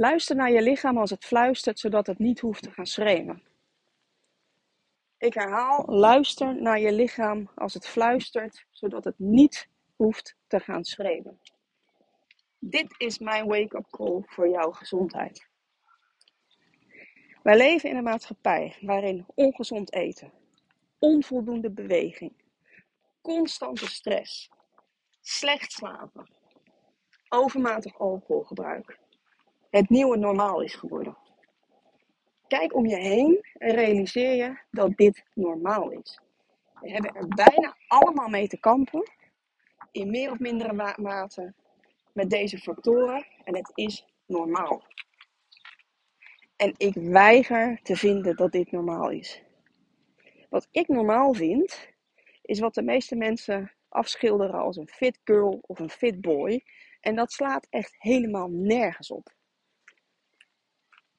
Luister naar je lichaam als het fluistert, zodat het niet hoeft te gaan schreeuwen. Ik herhaal, luister naar je lichaam als het fluistert, zodat het niet hoeft te gaan schreeuwen. Dit is mijn wake-up call voor jouw gezondheid. Wij leven in een maatschappij waarin ongezond eten, onvoldoende beweging, constante stress, slecht slapen, overmatig alcoholgebruik het nieuwe normaal is geworden. Kijk om je heen en realiseer je dat dit normaal is. We hebben er bijna allemaal mee te kampen, in meer of mindere mate, met deze factoren en het is normaal. En ik weiger te vinden dat dit normaal is. Wat ik normaal vind, is wat de meeste mensen afschilderen als een fit girl of een fit boy. En dat slaat echt helemaal nergens op.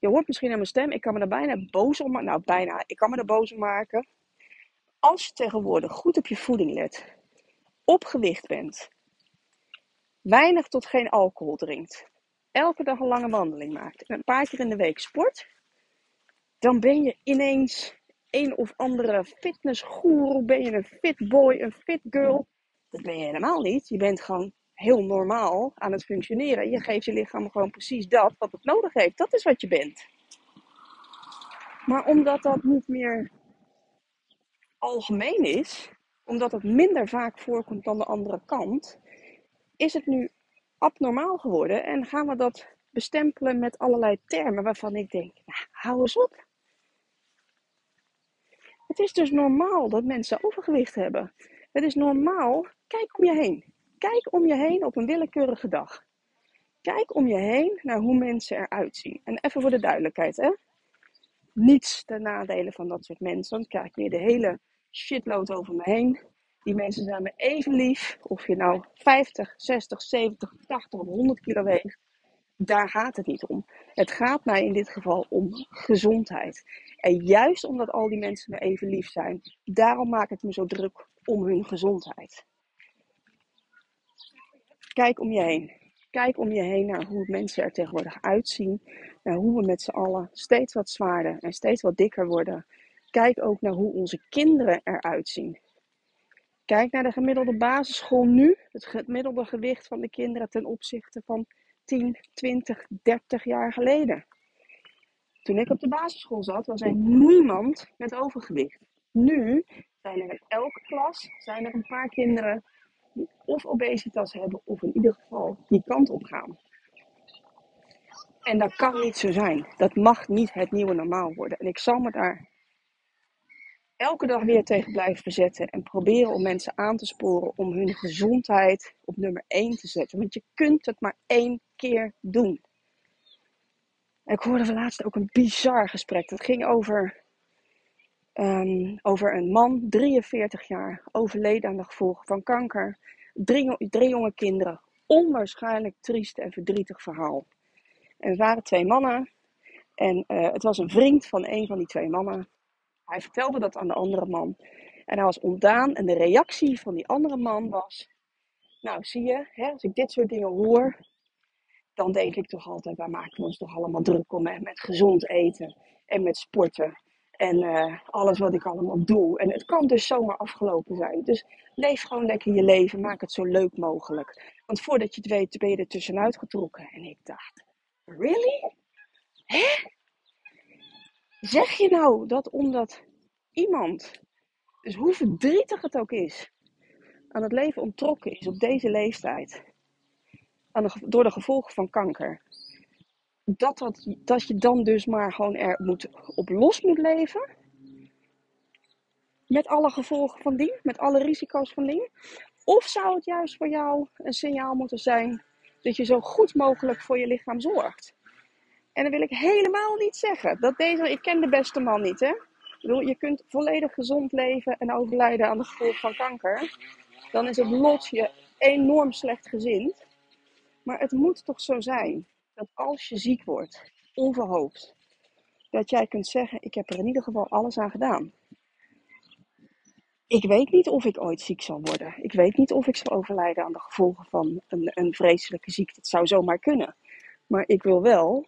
Je hoort misschien aan mijn stem, ik kan me er bijna boos om maken. Nou, bijna, ik kan me er boos om maken. Als je tegenwoordig goed op je voeding let, op gewicht bent, weinig tot geen alcohol drinkt, elke dag een lange wandeling maakt en een paar keer in de week sport, dan ben je ineens een of andere fitnessgoeroe, ben je een fit boy, een fit girl. Dat ben je helemaal niet. Je bent gewoon heel normaal aan het functioneren. Je geeft je lichaam gewoon precies dat wat het nodig heeft. Dat is wat je bent. Maar omdat dat niet meer algemeen is, omdat het minder vaak voorkomt dan de andere kant, is het nu abnormaal geworden en gaan we dat bestempelen met allerlei termen waarvan ik denk, nou, hou eens op. Het is dus normaal dat mensen overgewicht hebben. Het is normaal, kijk om je heen. Kijk om je heen op een willekeurige dag. Kijk om je heen naar hoe mensen eruit zien. En even voor de duidelijkheid, hè. Niets ten nadele van dat soort mensen. Dan krijg de hele shitload over me heen. Die mensen zijn me even lief. Of je nou 50, 60, 70, 80 of 100 kilo weegt. Daar gaat het niet om. Het gaat mij in dit geval om gezondheid. En juist omdat al die mensen me even lief zijn, daarom maak ik me zo druk om hun gezondheid. Kijk om je heen. Kijk om je heen naar hoe mensen er tegenwoordig uitzien. Naar hoe we met z'n allen steeds wat zwaarder en steeds wat dikker worden. Kijk ook naar hoe onze kinderen eruit zien. Kijk naar de gemiddelde basisschool nu. Het gemiddelde gewicht van de kinderen ten opzichte van 10, 20, 30 jaar geleden. Toen ik op de basisschool zat, was er niemand met overgewicht. Nu zijn er in elke klas zijn er een paar kinderen of obesitas hebben, of in ieder geval die kant op gaan. En dat kan niet zo zijn. Dat mag niet het nieuwe normaal worden. En ik zal me daar elke dag weer tegen blijven verzetten en proberen om mensen aan te sporen om hun gezondheid op nummer 1 te zetten. Want je kunt het maar één keer doen. ik hoorde laatst ook een bizar gesprek. Dat ging over Um, over een man, 43 jaar, overleden aan de gevolgen van kanker. Drie, drie jonge kinderen. Onwaarschijnlijk triest en verdrietig verhaal. En het waren twee mannen. En uh, het was een vriend van een van die twee mannen. Hij vertelde dat aan de andere man. En hij was ontdaan. En de reactie van die andere man was: Nou, zie je, hè, als ik dit soort dingen hoor, dan denk ik toch altijd: waar maken ons toch allemaal druk om? Met gezond eten en met sporten. En uh, alles wat ik allemaal doe. En het kan dus zomaar afgelopen zijn. Dus leef gewoon lekker je leven. Maak het zo leuk mogelijk. Want voordat je het weet ben je er tussenuit getrokken. En ik dacht, really? Hè? Zeg je nou dat omdat iemand, dus hoe verdrietig het ook is, aan het leven ontrokken is op deze leeftijd, aan door de gevolgen van kanker, dat, dat, dat je dan dus maar gewoon er moet, op los moet leven. Met alle gevolgen van dien, met alle risico's van dien. Of zou het juist voor jou een signaal moeten zijn dat je zo goed mogelijk voor je lichaam zorgt? En dan wil ik helemaal niet zeggen dat deze, ik ken de beste man niet hè. Ik bedoel, je kunt volledig gezond leven en overlijden aan de gevolgen van kanker. Dan is het lot je enorm slecht gezind. Maar het moet toch zo zijn als je ziek wordt, onverhoopt, dat jij kunt zeggen: Ik heb er in ieder geval alles aan gedaan. Ik weet niet of ik ooit ziek zal worden. Ik weet niet of ik zal overlijden aan de gevolgen van een, een vreselijke ziekte. Het zou zomaar kunnen. Maar ik wil wel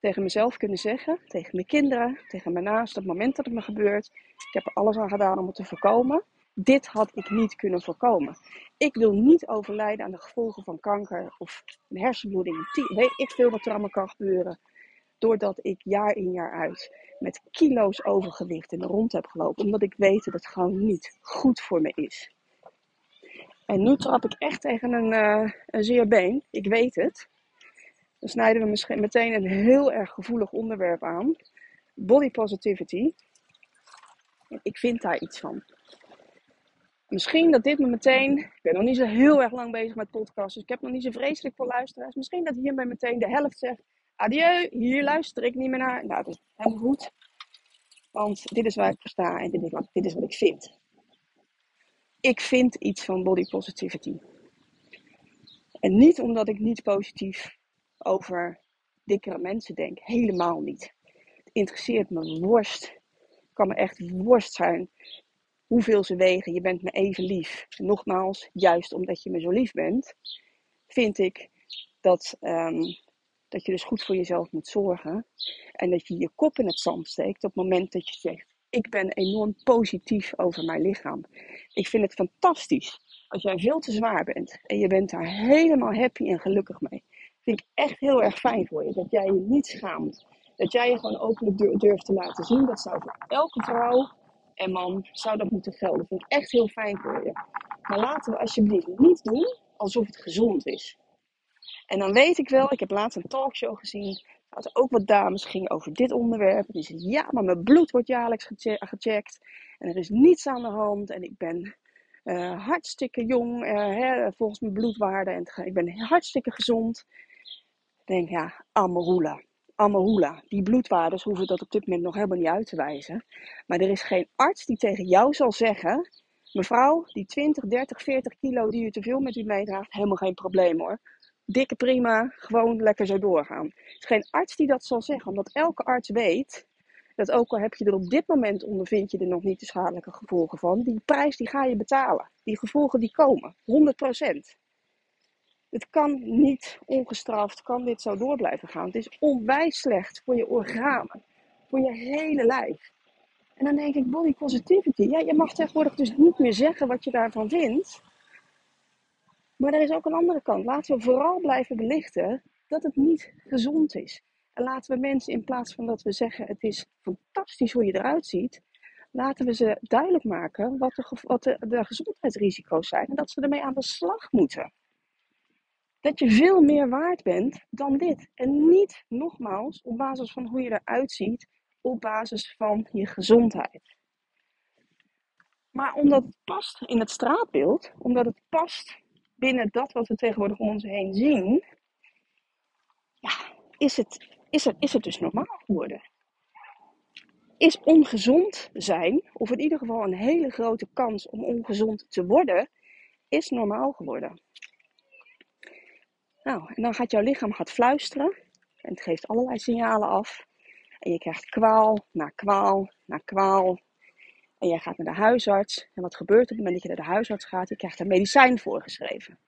tegen mezelf kunnen zeggen, tegen mijn kinderen, tegen mijn naast, op het moment dat het me gebeurt. Ik heb er alles aan gedaan om het te voorkomen. Dit had ik niet kunnen voorkomen. Ik wil niet overlijden aan de gevolgen van kanker of een hersenbloeding. Weet ik veel wat er allemaal kan gebeuren. Doordat ik jaar in jaar uit met kilo's overgewicht in de rond heb gelopen. Omdat ik weet dat het gewoon niet goed voor me is. En nu trap ik echt tegen een, uh, een zeer been. Ik weet het. Dan snijden we misschien meteen een heel erg gevoelig onderwerp aan. Body positivity. Ik vind daar iets van. Misschien dat dit me meteen. Ik ben nog niet zo heel erg lang bezig met podcasts. Dus ik heb nog niet zo vreselijk veel luisteraars. Misschien dat hiermee meteen de helft zegt. Adieu, hier luister ik niet meer naar. Nou, dat is helemaal goed. Want dit is waar ik voor sta en dit is wat, dit is wat ik vind. Ik vind iets van body positivity. En niet omdat ik niet positief over dikkere mensen denk. Helemaal niet. Het interesseert me worst. kan me echt worst zijn hoeveel ze wegen. Je bent me even lief. Nogmaals, juist omdat je me zo lief bent, vind ik dat, um, dat je dus goed voor jezelf moet zorgen. En dat je je kop in het zand steekt op het moment dat je zegt: Ik ben enorm positief over mijn lichaam. Ik vind het fantastisch als jij veel te zwaar bent en je bent daar helemaal happy en gelukkig mee. Vind ik echt heel erg fijn voor je dat jij je niet schaamt. Dat jij je gewoon openlijk durft te laten zien. Dat zou voor elke vrouw en man zou dat moeten gelden. Vind ik echt heel fijn voor je. Maar laten we alsjeblieft niet doen alsof het gezond is. En dan weet ik wel, ik heb laatst een talkshow gezien. Dat ook wat dames gingen over dit onderwerp. Die zeiden, ja, maar mijn bloed wordt jaarlijks gecheckt. En er is niets aan de hand. En ik ben uh, hartstikke jong, uh, hè, volgens mijn bloedwaarde. En ik ben hartstikke gezond. Ik denk, ja, Amarula. Amarula. Die bloedwaardes hoeven dat op dit moment nog helemaal niet uit te wijzen. Maar er is geen arts die tegen jou zal zeggen: Mevrouw, die 20, 30, 40 kilo die u te veel met u meedraagt, helemaal geen probleem hoor. Dikke prima, gewoon lekker zo doorgaan. Er is geen arts die dat zal zeggen, omdat elke arts weet dat ook al heb je er op dit moment ondervind je er nog niet de schadelijke gevolgen van, die prijs die ga je betalen. Die gevolgen die komen, 100%. Het kan niet ongestraft, kan dit zo door blijven gaan. Het is onwijs slecht voor je organen, voor je hele lijf. En dan denk ik, body positivity. Ja, je mag tegenwoordig dus niet meer zeggen wat je daarvan vindt. Maar er is ook een andere kant. Laten we vooral blijven belichten dat het niet gezond is. En laten we mensen in plaats van dat we zeggen het is fantastisch hoe je eruit ziet, laten we ze duidelijk maken wat de, wat de, de gezondheidsrisico's zijn en dat ze ermee aan de slag moeten dat je veel meer waard bent dan dit. En niet, nogmaals, op basis van hoe je eruit ziet, op basis van je gezondheid. Maar omdat het past in het straatbeeld, omdat het past binnen dat wat we tegenwoordig om ons heen zien, ja, is, het, is, het, is het dus normaal geworden. Is ongezond zijn, of in ieder geval een hele grote kans om ongezond te worden, is normaal geworden. Nou, en dan gaat jouw lichaam gaat fluisteren. En het geeft allerlei signalen af. En je krijgt kwaal na kwaal na kwaal. En jij gaat naar de huisarts. En wat gebeurt er op het moment dat je naar de huisarts gaat? Je krijgt een medicijn voorgeschreven.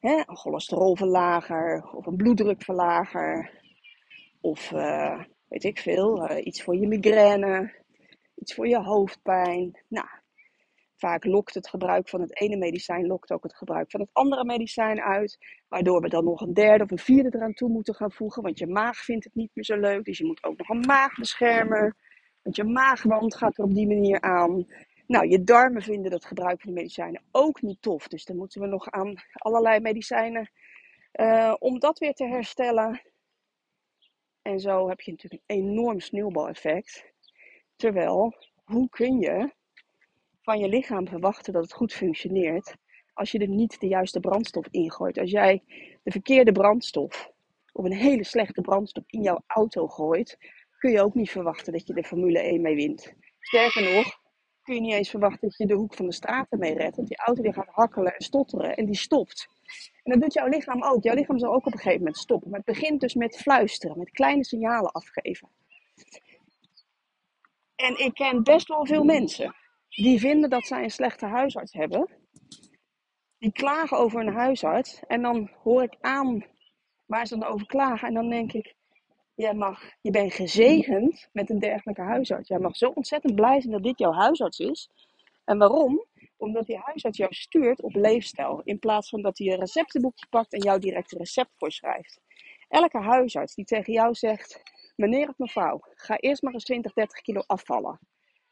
Hè? Een cholesterolverlager of een bloeddrukverlager. Of uh, weet ik veel, uh, iets voor je migraine. Iets voor je hoofdpijn. Nou, Vaak lokt het gebruik van het ene medicijn lokt ook het gebruik van het andere medicijn uit. Waardoor we dan nog een derde of een vierde eraan toe moeten gaan voegen. Want je maag vindt het niet meer zo leuk. Dus je moet ook nog een maag beschermen. Want je maagwand gaat er op die manier aan. Nou, je darmen vinden dat gebruik van die medicijnen ook niet tof. Dus dan moeten we nog aan allerlei medicijnen uh, om dat weer te herstellen. En zo heb je natuurlijk een enorm sneeuwbaleffect. Terwijl, hoe kun je van je lichaam verwachten dat het goed functioneert als je er niet de juiste brandstof ingooit. Als jij de verkeerde brandstof of een hele slechte brandstof in jouw auto gooit, kun je ook niet verwachten dat je de Formule 1 mee wint. Sterker nog, kun je niet eens verwachten dat je de hoek van de straat ermee redt. Want die auto die gaat hakkelen en stotteren en die stopt. En dat doet jouw lichaam ook. Jouw lichaam zal ook op een gegeven moment stoppen. Maar het begint dus met fluisteren, met kleine signalen afgeven. En ik ken best wel veel mensen die vinden dat zij een slechte huisarts hebben. Die klagen over een huisarts. En dan hoor ik aan waar ze dan over klagen. En dan denk ik, Jij mag, je bent gezegend met een dergelijke huisarts. Jij mag zo ontzettend blij zijn dat dit jouw huisarts is. En waarom? Omdat die huisarts jou stuurt op leefstijl. In plaats van dat hij een receptenboekje pakt en jou direct een recept voorschrijft. Elke huisarts die tegen jou zegt: Meneer of mevrouw, ga eerst maar eens 20, 30 kilo afvallen.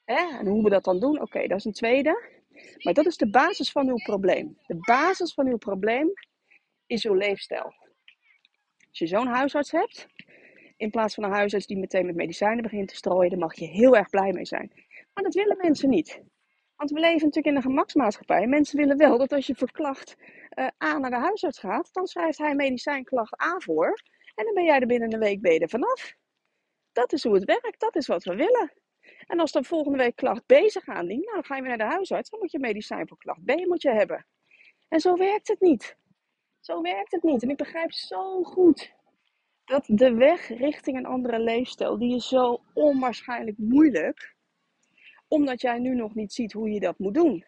En hoe we dat dan doen, oké, dat is een tweede. Maar dat is de basis van uw probleem. De basis van uw probleem is uw leefstijl. Als je zo'n huisarts hebt, in plaats van een huisarts die meteen met medicijnen begint te strooien, dan mag je heel erg blij mee zijn. Maar dat willen mensen niet. Want we leven natuurlijk in een gemaksmaatschappij. Mensen willen wel dat als je voor klacht uh, A naar de huisarts gaat, dan schrijft hij medicijnklacht A voor. En dan ben jij er binnen een week beter vanaf. Dat is hoe het werkt, dat is wat we willen. En als dan volgende week klacht B zich aandient, nou, dan ga je weer naar de huisarts. Dan moet je medicijn voor klacht B moet je hebben. En zo werkt het niet. Zo werkt het niet. En ik begrijp zo goed dat de weg richting een andere leefstijl, die is zo onwaarschijnlijk moeilijk. Omdat jij nu nog niet ziet hoe je dat moet doen.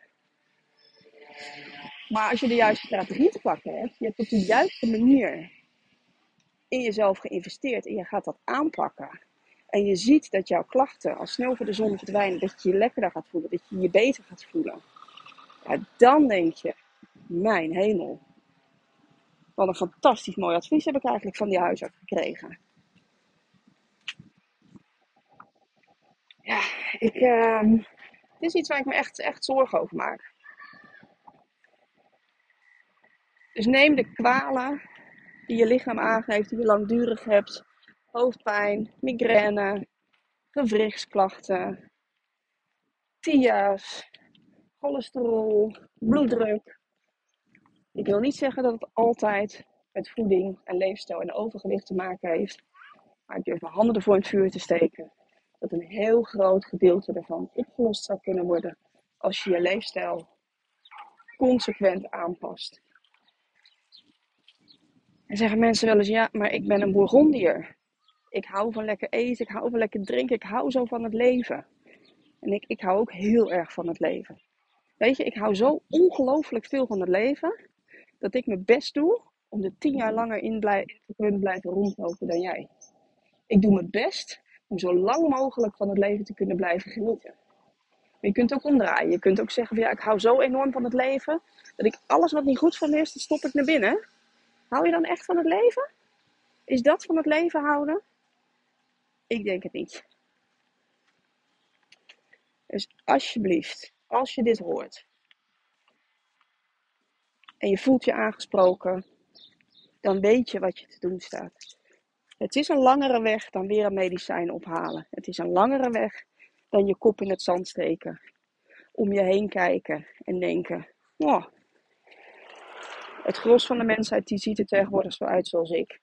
Maar als je de juiste strategie te pakken hebt, je hebt op de juiste manier in jezelf geïnvesteerd en je gaat dat aanpakken. En je ziet dat jouw klachten als snel voor de zon verdwijnen, dat je je lekkerder gaat voelen, dat je je beter gaat voelen. Ja, dan denk je, mijn hemel, wat een fantastisch mooi advies heb ik eigenlijk van die huisarts gekregen. Ja, ik, uh, het is iets waar ik me echt, echt zorgen over maak. Dus neem de kwalen die je lichaam aangeeft, die je langdurig hebt. Hoofdpijn, migraine, gewrichtsklachten, TIA's, cholesterol, bloeddruk. Ik wil niet zeggen dat het altijd met voeding en leefstijl en overgewicht te maken heeft. Maar ik durf mijn handen ervoor in het vuur te steken. Dat een heel groot gedeelte ervan opgelost zou kunnen worden als je je leefstijl consequent aanpast. En zeggen mensen wel eens, ja, maar ik ben een Bourgondier. Ik hou van lekker eten, ik hou van lekker drinken, ik hou zo van het leven. En ik, ik hou ook heel erg van het leven. Weet je, ik hou zo ongelooflijk veel van het leven, dat ik mijn best doe om er tien jaar langer in, te kunnen blijven rondlopen dan jij. Ik doe mijn best om zo lang mogelijk van het leven te kunnen blijven genieten. Maar je kunt ook omdraaien. Je kunt ook zeggen van ja, ik hou zo enorm van het leven, dat ik alles wat niet goed van is, dat stop ik naar binnen. Hou je dan echt van het leven? Is dat van het leven houden? Ik denk het niet. Dus alsjeblieft, als je dit hoort en je voelt je aangesproken, dan weet je wat je te doen staat. Het is een langere weg dan weer een medicijn ophalen. Het is een langere weg dan je kop in het zand steken. Om je heen kijken en denken: oh, het gros van de mensheid die ziet er tegenwoordig zo uit zoals ik.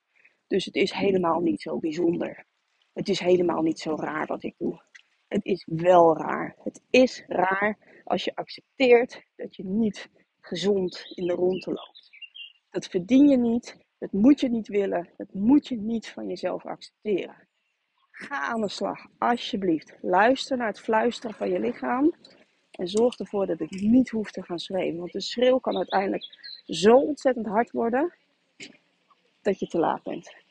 Dus het is helemaal niet zo bijzonder. Het is helemaal niet zo raar wat ik doe. Het is wel raar. Het is raar als je accepteert dat je niet gezond in de ronde loopt. Dat verdien je niet. Dat moet je niet willen. Dat moet je niet van jezelf accepteren. Ga aan de slag, alsjeblieft. Luister naar het fluisteren van je lichaam. En zorg ervoor dat het niet hoeft te gaan schreeuwen. Want de schreeuw kan uiteindelijk zo ontzettend hard worden dat je te laat bent.